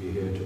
G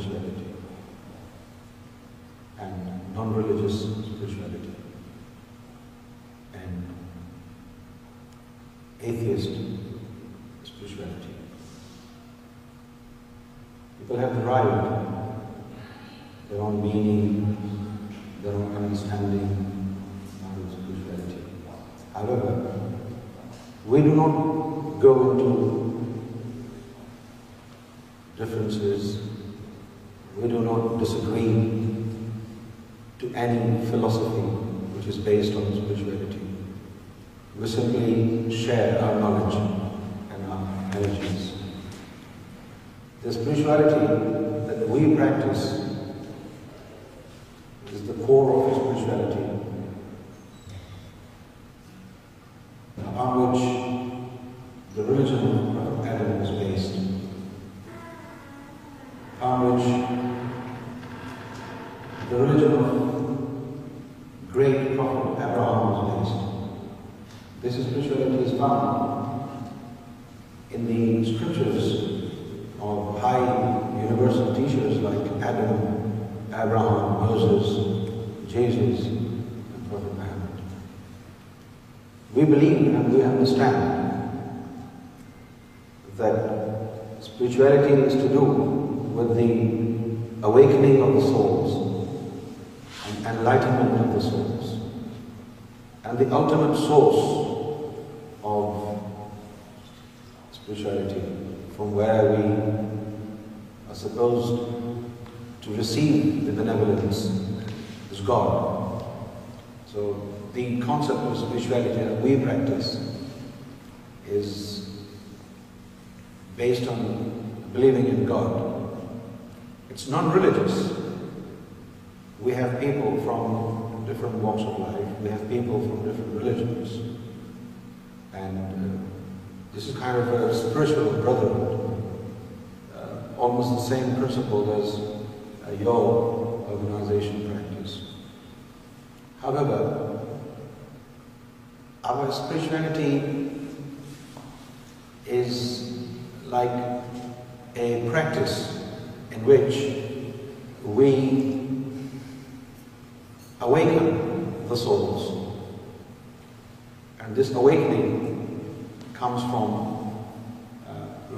spirituality and non-religious spirituality and atheist spirituality. People have derived their own meaning, their own understanding of spirituality. However, we do not go into differences we do not disagree to any philosophy which is based on spirituality. We simply share our knowledge and our energies. The spirituality that we practice is the core of spirituality means door the awakening so spirituality from varies to receive the benevolence is God. So the concept of spirituality that we practice is based on believing in God. It's non-religious. We have people from different walks of life, we have people from different religions, and uh, this is kind of a spiritual brotherhood, uh, almost the same principle as your organization practice spirituality is like a practice language we awaken of soul so and this awakening comes from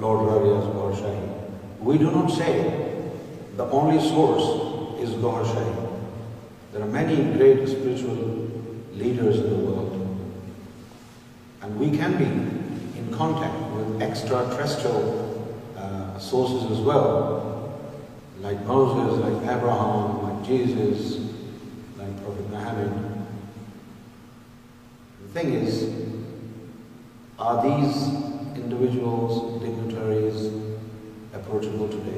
lord روز اور شاہی we do not سے دا source us good shahi there are many great spiritual leaders and we can be in کا ٹریسٹرس as well like like Abraham like اسدیز انڈیویژلسٹریز approachable today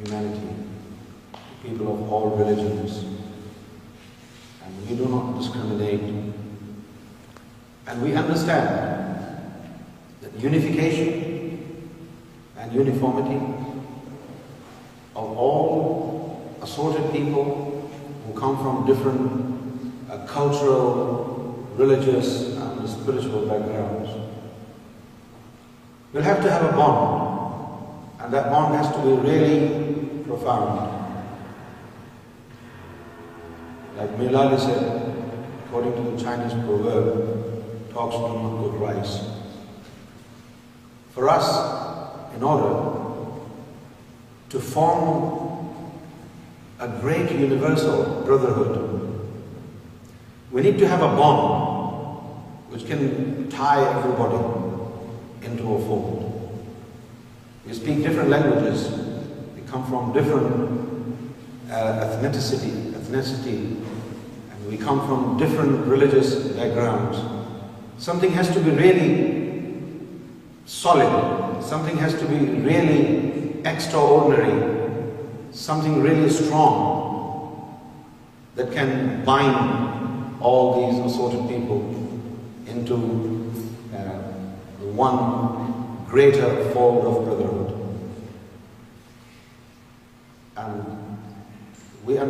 یونفکیشنٹی come from different cultural religions the bond has to be really per form as to Chinese pro talks rice رس and to form a گرک universe brotherhood we need to have a bond which can tie for but in You speak different languages, they come from different uh, ethnicity, and we come from different religious backgrounds. Something has to be really solid, something has to be really extraordinary, something really strong that can bind all these assorted people into uh, one greater form of brotherhood.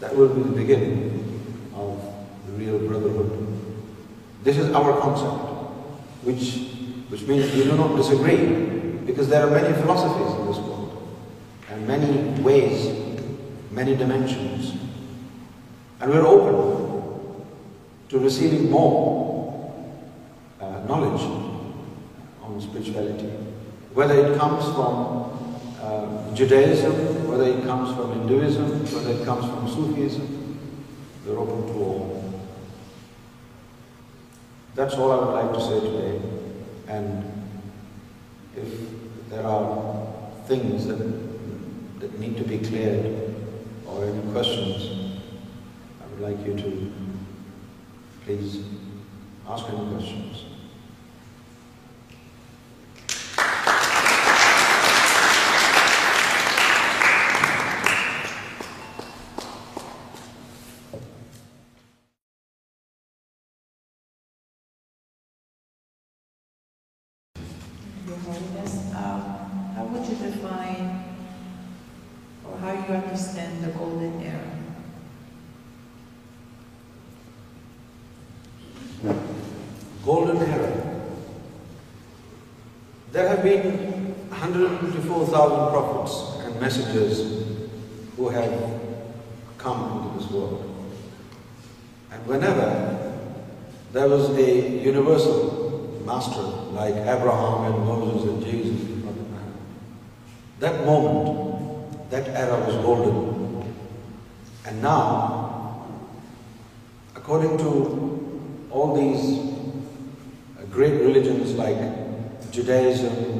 That will be the beginning of the real brotherhood. This is our concept, which means we do not disagree, because there are many philosophies in this world, and many ways, many dimensions. And we're open to receiving more uh, knowledge on spirituality, whether it comes from uh, Judaism, need to be clear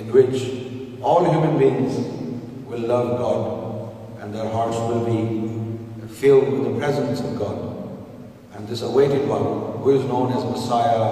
add which all human beings will love God and the hearts will be few dozens God and this are what add view is not as مسائل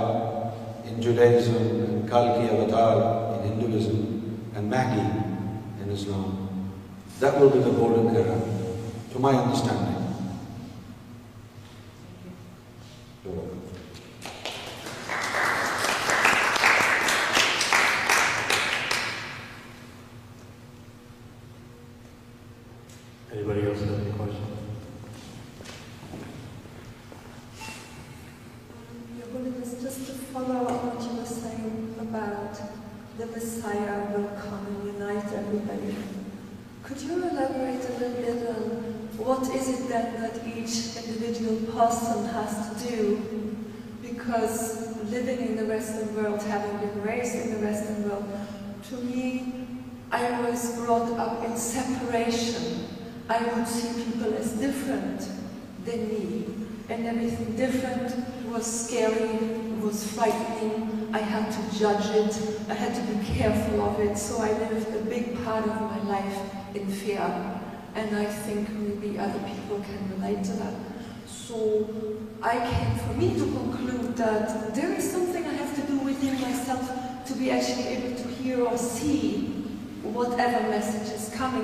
to be I was growth اپنشن I would see people as different then and was different we was scaring was frightening I had to جج it I had to be careful of it so I live the big بھار of my life پیپلائٹ so I me to conclude that there is something I have to do why self to be ایشل to hear over see whatever messages come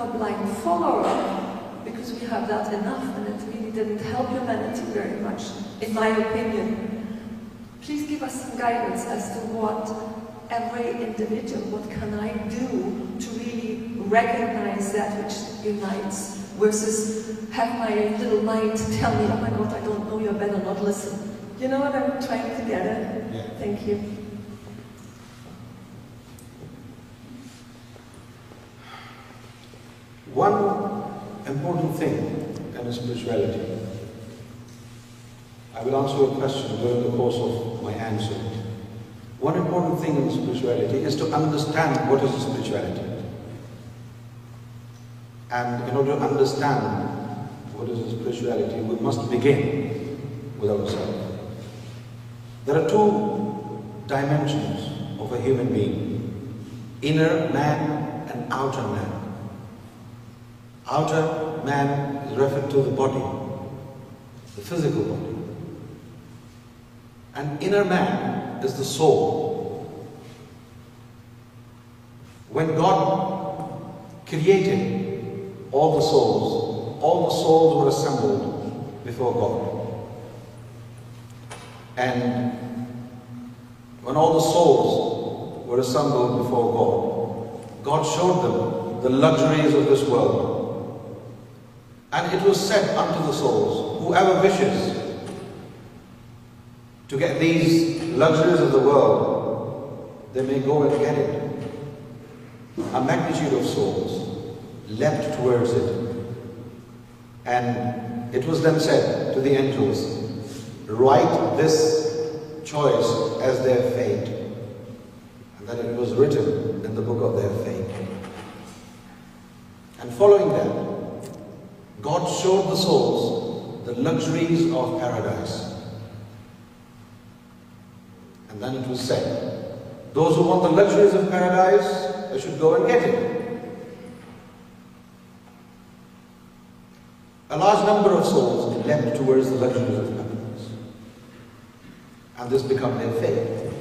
up like for over because you have the enough to wait help you مین اچھ very much in my opinion please کیسن guidance as to what every individual, what can I do to really recognize that which unites versus have my little mind tell me, oh my God, I don't know you, I better not listen. You know what I'm trying to get at? Yeah. Thank you. One important thing in a spirituality. I will answer a question during the course of my answer. ونپورٹن thing اسپرچولیٹیز to understand اسپیرچولیٹیچویلٹی sir there two dimensions human being and outer man outer man refer body physical body man the so when got کر سوز of the سوزمبل before God and one of the shoes وسمبل before good God should the لگژ if this will end it wait it the shoes a to get these luxuries they may go and a میگنیچی and right this choice as the fat then و book of the fat and following that شور the سوز the luxuries of paradise And then it was said, those who want the luxuries of paradise, they should go and get it. A large number of souls leapt towards the luxuries of paradise. And this became their faith.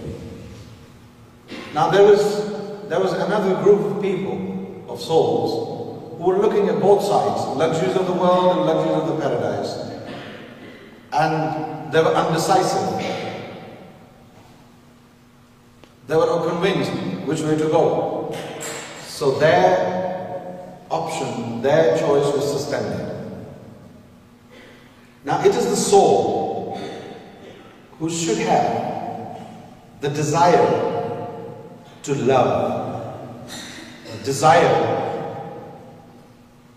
Now there was, there was another group of people, of souls, who were looking at both sides, luxuries of the world and luxuries of the paradise. And they were undecisive. They were not convinced which way to go. So their option, their choice was suspended. Now it is the soul who should have the desire to love, the desire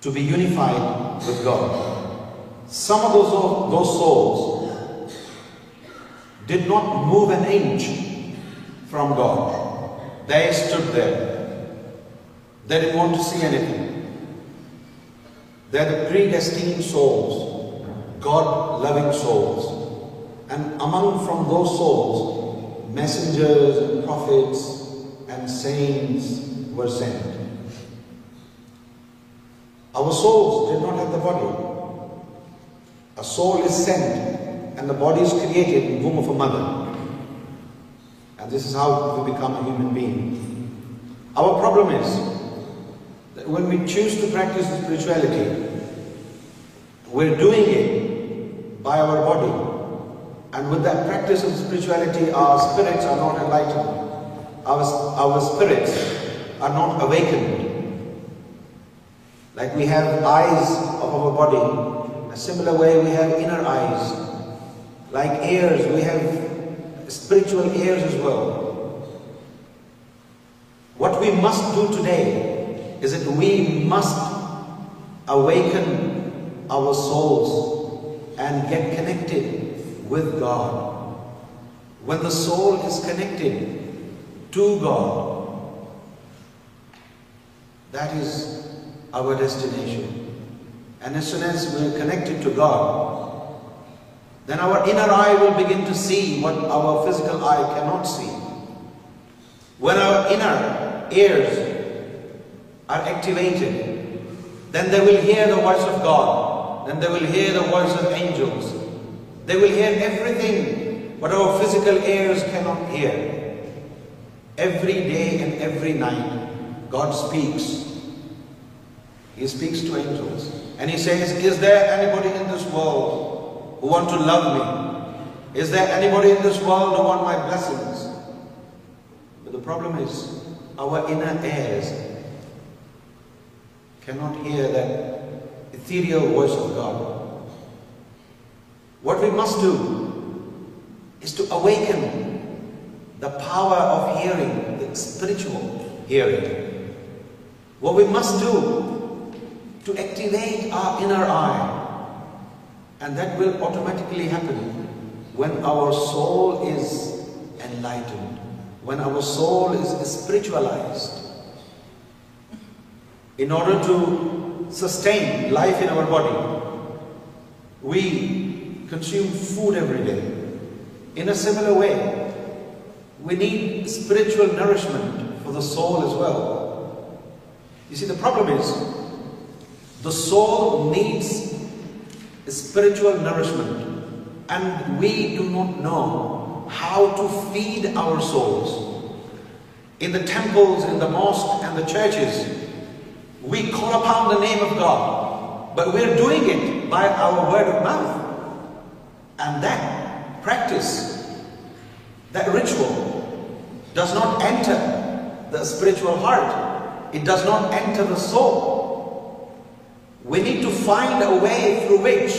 to be unified with God. Some of those souls did not move an inch from God they sit don't دیسٹ God لوگ from those messenger we choose to practice spirituality we are doing a by our باڈیسوئلٹیو eyes of our body what we must do today get connect ward وا soul to God door destination then our inner eye will begin to see what our physical eye cannot see. When our inner ears are activated, then they will hear the voice of God, then they will hear the voice of angels, they will hear everything what our physical ears cannot hear. Every day and every night, God speaks. He speaks to angels and he says, is there anybody in this world want to love میز this what my bulb کی power of hung recharging what we must do to activate And that will automatically happen when our soul is enlightened, when our soul is spiritualized. In order to sustain life in our body, we consume food every day. In a similar way, we need spiritual nourishment for the soul as well. You see, the problem is the soul needs spiritual nourishment and we do not know how to feed our soul ٹھیک and the چیز افاؤنگ name of گا we are doing it by our دریکس دز not enter the اسپرچو heart does not enter the soul we need to find a way فرو which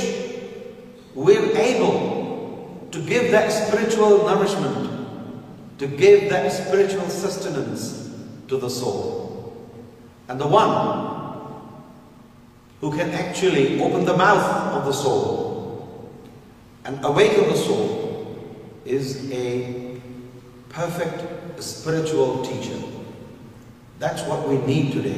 way know to give the spiritual nourishment گ spiritual sustenance to the soul who کی soul away soul is a perfect spiritual teacher then today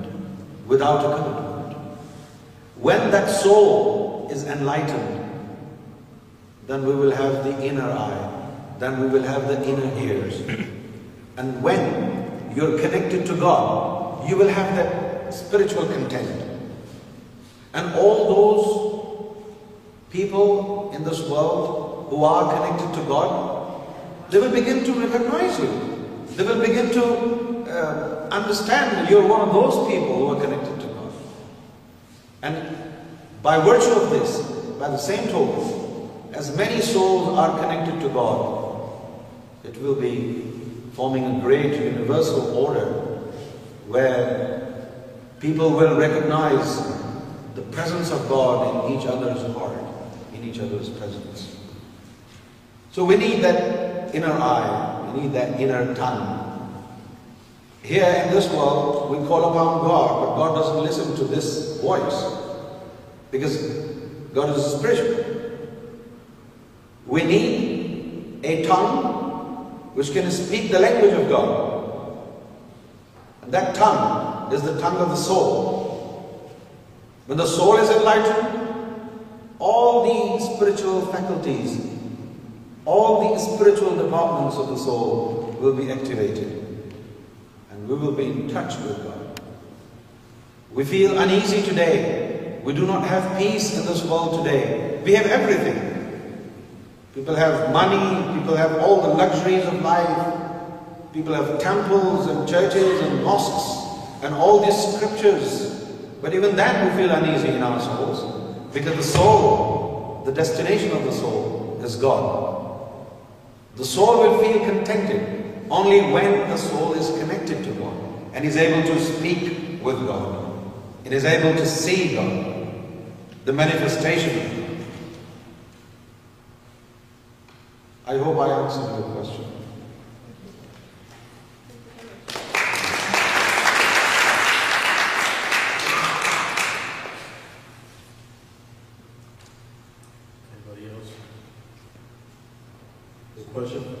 want سوز and we will have داو that وینکٹیڈ God you will have the اسپرچلٹ پیپلٹیڈ God you will understand you once پیپلٹیڈ by virtue of this God will be forming where people will recognize the purse of God each others so what in language God thing the سولچیز all the spiritual departments of the soul will be activated and we will be in touch with God. We feel uneasy today. We do not have peace in this world today. We have everything. People have money, people have all the luxuries of life. People have temples and churches and mosques and all these scriptures. But even that we feel uneasy in our souls. Because the soul, the destination of the soul is God. The soul will feel contented only when the soul is connected to God and is able to speak with God. It is able to see God, the manifestation of God. I hope I answered your question. Pleasure.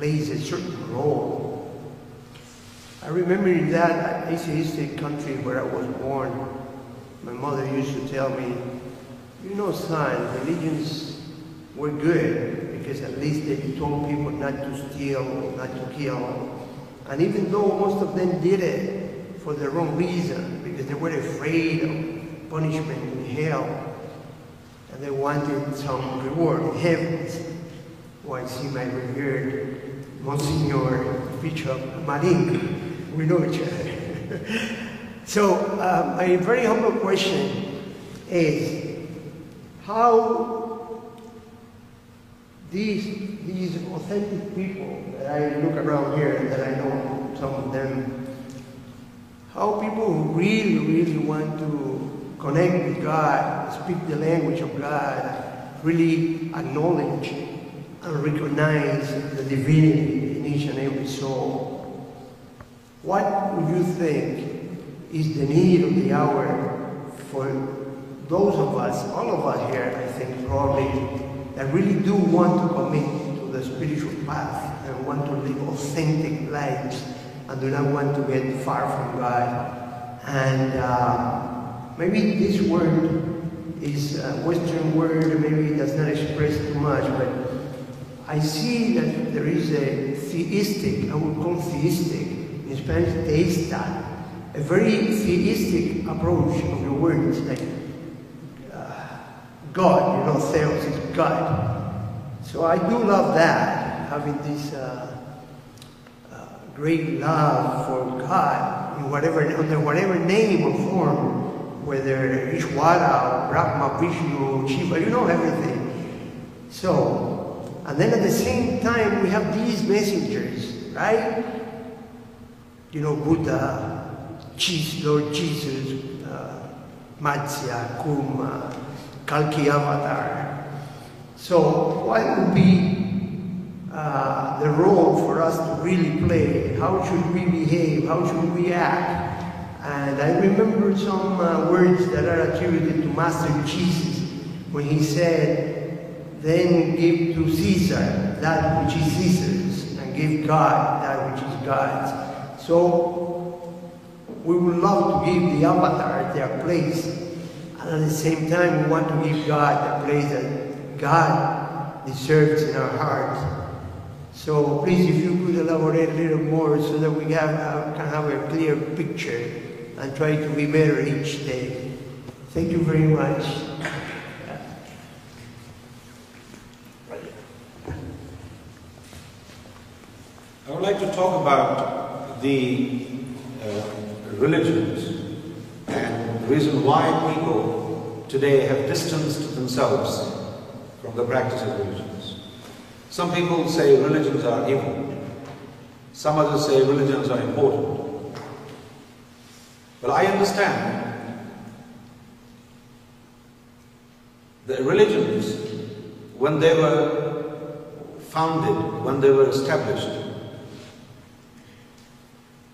ل سے سو ار میں میم دسٹری country بر was born they you know sign ریلیزنس we do بیس لیس دونوں نا ٹو so کی نا چوکی آؤ این وو most of then there for در روم ریژ وی کس فی پانیسمین ہاں اد some river high where so referee ہم دوشن اس پیپل ویلیکٹ in recognize ویشن so what do sink is the need of the یا ور فور دف او ہر فروٹ ایوریلی so to اوتھنٹی lights to get far for Gul and me base world is western world me be نس نل express much but I سیری is فیسٹک ای well کم فیسٹک ایری فیسٹی world save good so I do love this great love for good what ever نئی we درآم پیش you جی بو no he so so be role پاؤ should بیو should be at remember then you give to see زیاد ویز see زین give God do to give یا place God گی search heart so please clear picture thank you very much like to talk about دیو today I understand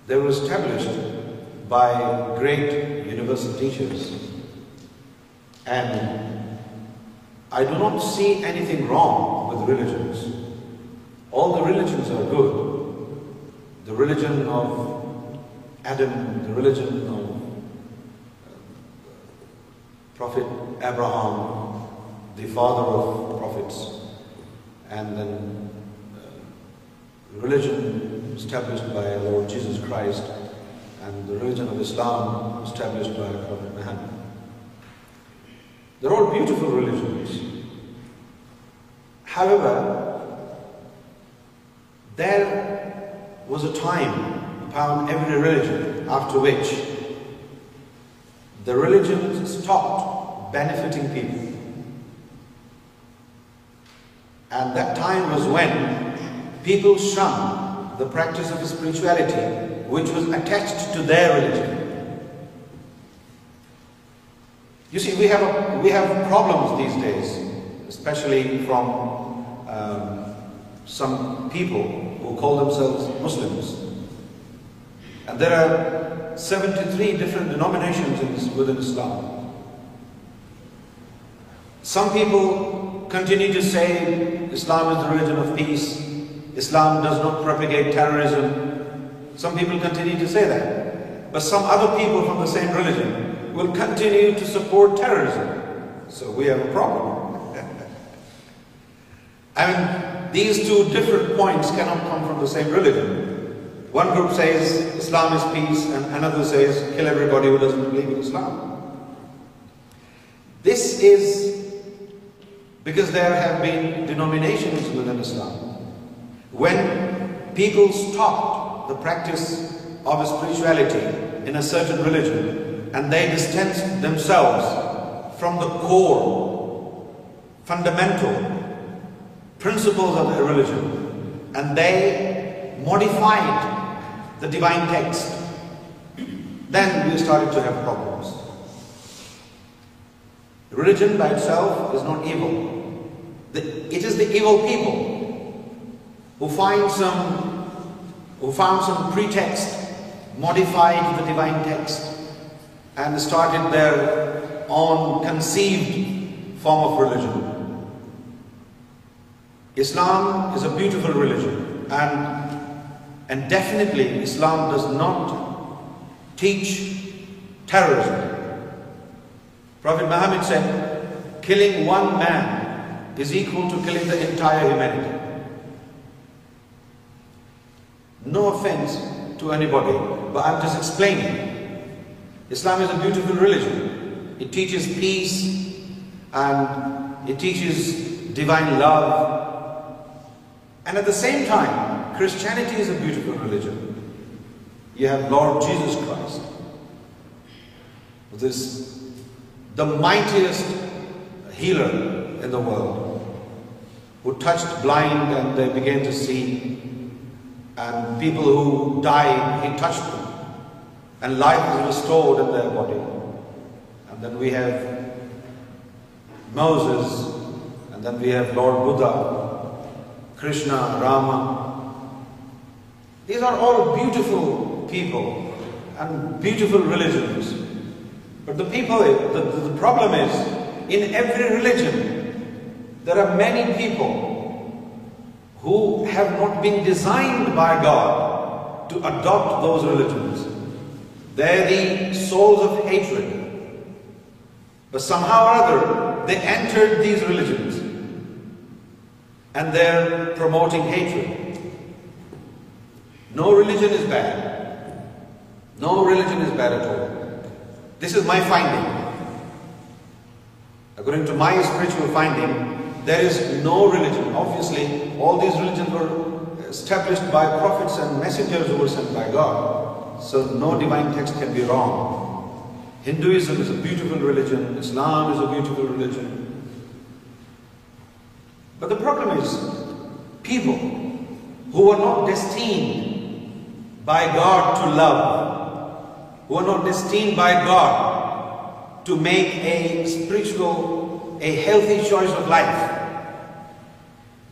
the was established by great universe teach and I ڈاٹ see any thus the religion آفم religion Abraham the father of prophets and then ریلیبلڈ by Jesus Christ ریلیجنڈ beautiful religion there was a time found every religion after which the religion stopping people and the time was when people شام the practice of the spirituality which was attach really view problem from some پیپلٹی three ڈیفرنٹنس some people continue to see Islam religion of peace Islam does نوٹریزم some پیپلزم سوئنٹنشن When people stopped the practice of spirituality in a certain religion and they distanced themselves from the core, fundamental principles of their religion and they modified the divine text, then we started to have problems. Religion by itself is not evil. It is the evil people find some find ماڈیف then of religion Islam beautiful ریلیجنٹلی Islam does not teach terrorism prophet Muhammad C killing one man is equal to killing the entire No offense to anybody, but I'm just explaining. Islam is a beautiful religion. It teaches peace and it teaches divine love. And at the same time, Christianity is a beautiful religion. You have Lord Jesus Christ, this the mightiest healer in the world, who touched blind and they began to see. People who tie touch to and then we ہیوز then view Lord Buddha Krishna Ram these are our beautiful people beautiful religion religion there are many people no religion is be no religion is بیٹو this is my finding according to my spiritual finding There is no religion. Obviously, all these religions were established by prophets and messengers who were sent by God. So no divine text can be wrong. Hinduism is a beautiful religion. Islam is a beautiful religion. But the problem is, people who are not destined by God to love, who are not destined by God to make a spiritual, a healthy choice of life,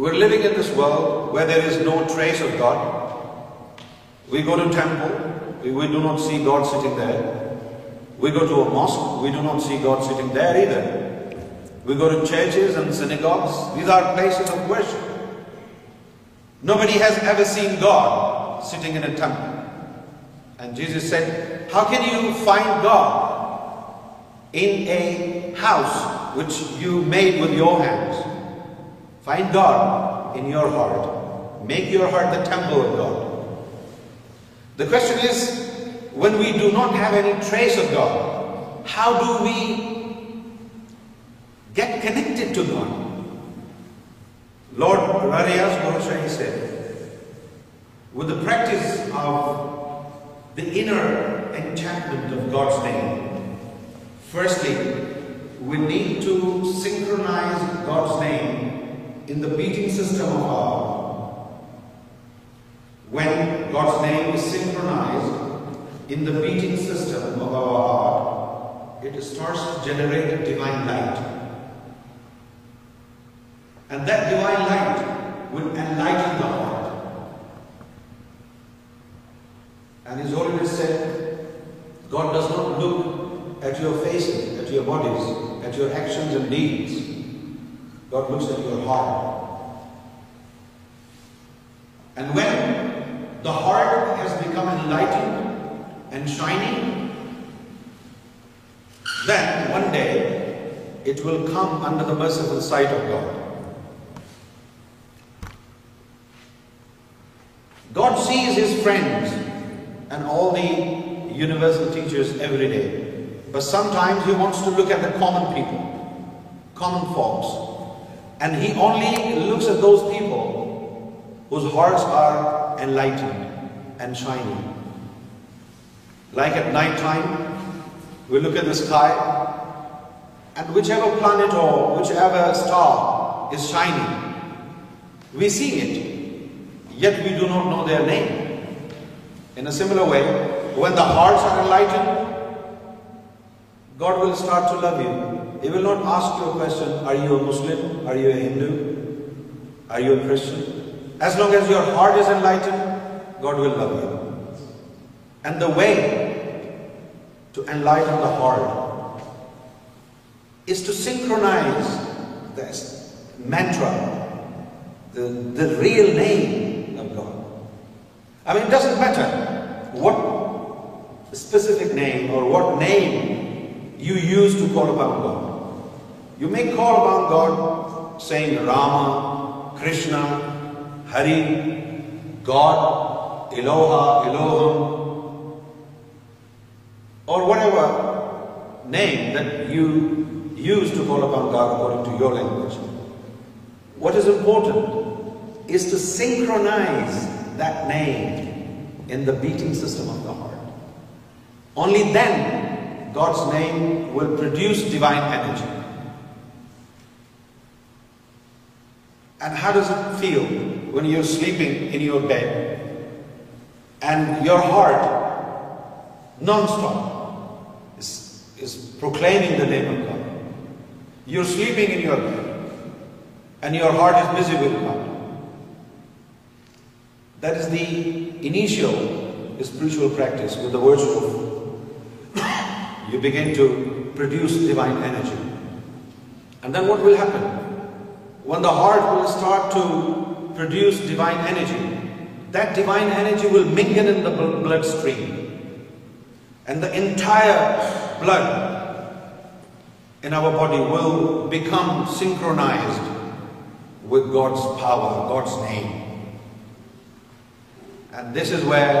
ٹینپو not see God setting said set sing ویز آرس no bodies how can you find God announce وو me wore hand make your hurt got the کوئی not have as if got how do we get connect Lord ریاسائی سے with the practice of the God firstly we need to synchronize God's name system of on گا God does not look at your face at you bodies at یورشن God lord with the hard lighting and shine sight of God God Cs his friend and all the یون teachers every day but سمٹائیٹ common people focus plant star is shine we see it yet be do not know they نئی way when Das lighting God will start to love you will not آسکرچن are your Muslim are you Hindu are you Christian as long as your hard God will love you and the way to and the harder what specific name or you make fall amount God seen Ram Krishna Hari گاڈوا whatever name دالو amount God according to your language what is important synchronize them in beating system of the heart only then God's name will produce divine energy ہاؤزیل when you over bag and your heart non stop the you are sleeping in your bag and your heart is visible this the initial spiritual practice what you been to produce the mind ایجی and دل happen when heart will start to produce divine اینرجیٹرجی world stream bloody ولم سنکرونا power God's name and this is where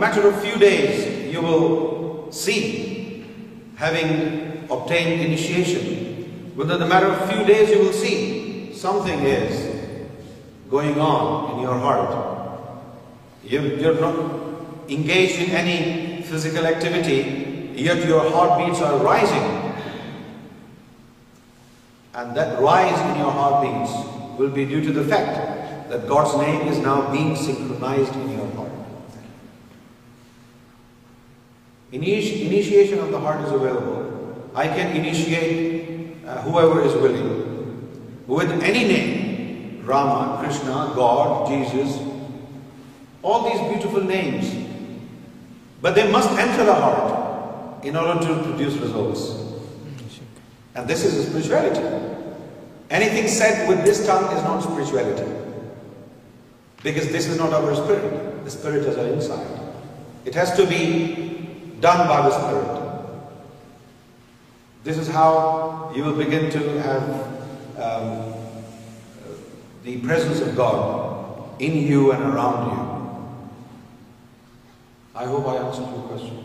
matter of few days you will seven see heart not انگیجی physical activity you your heart beats are rise and rise انارٹ beats will be due to the fact God knows انشیشن I کینشیٹ ہونی name Ram کراڈ Jesus beautiful names but they must answers اسپرچویلٹیلٹیز not or spirit spirit to be ؤنڈ انو and around I hope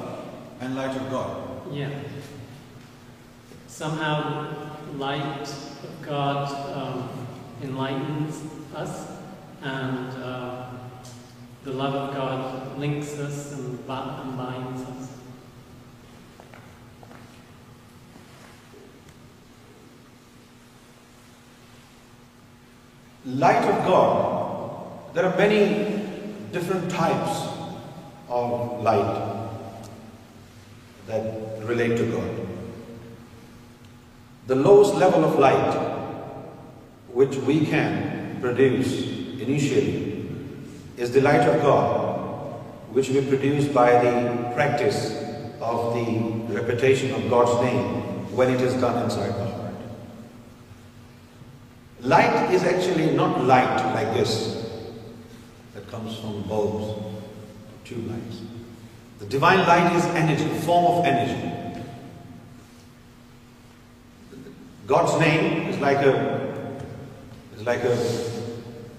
light of گرنی ڈائٹ that relate to God. The lowest level of light which we can produce initially is the light of God, which we produce by the practice of the repetition of God's name when it is done inside the heart. Light is actually not light like this that comes from bulbs, tube lights. Divine light form of energy God's name like like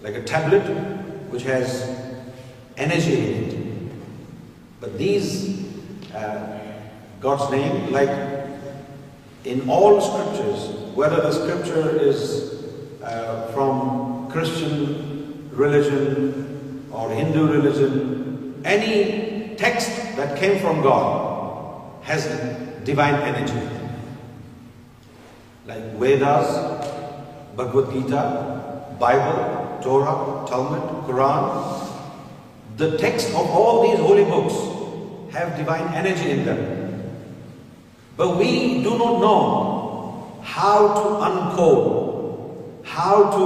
a touch has اینرجیٹ بز God's name like انچر whether structure is from کردو religion any text that came from God has divine energy. Like Vedas, Bhagavad Gita, Bible, Torah, Talmud, Quran. The text of all these holy books have divine energy in them. But we do not know how to uncode, how to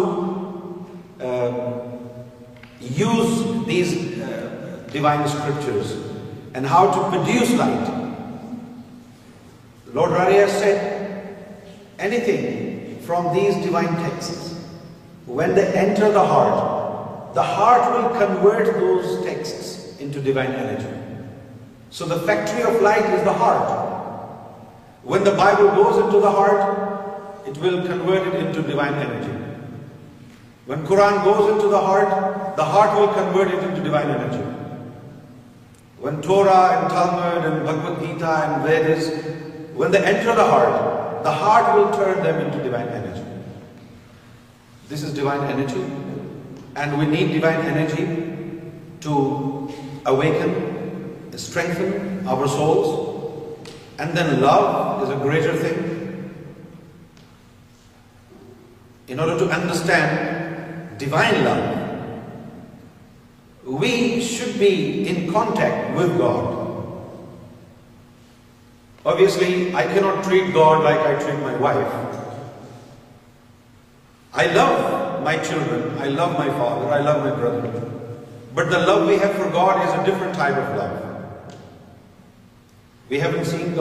uh, use these uh, divine scriptures. How ٹوڈیوز from دیسٹرٹریزی when خوران goes the heart ولوٹ greater thing to understand divine love We should be in contact with God. Obviously, I cannot treat God like I treat my wife. I love my children, I love my father, I love my brother. But the love we have for God is a different type of love. We haven't seen God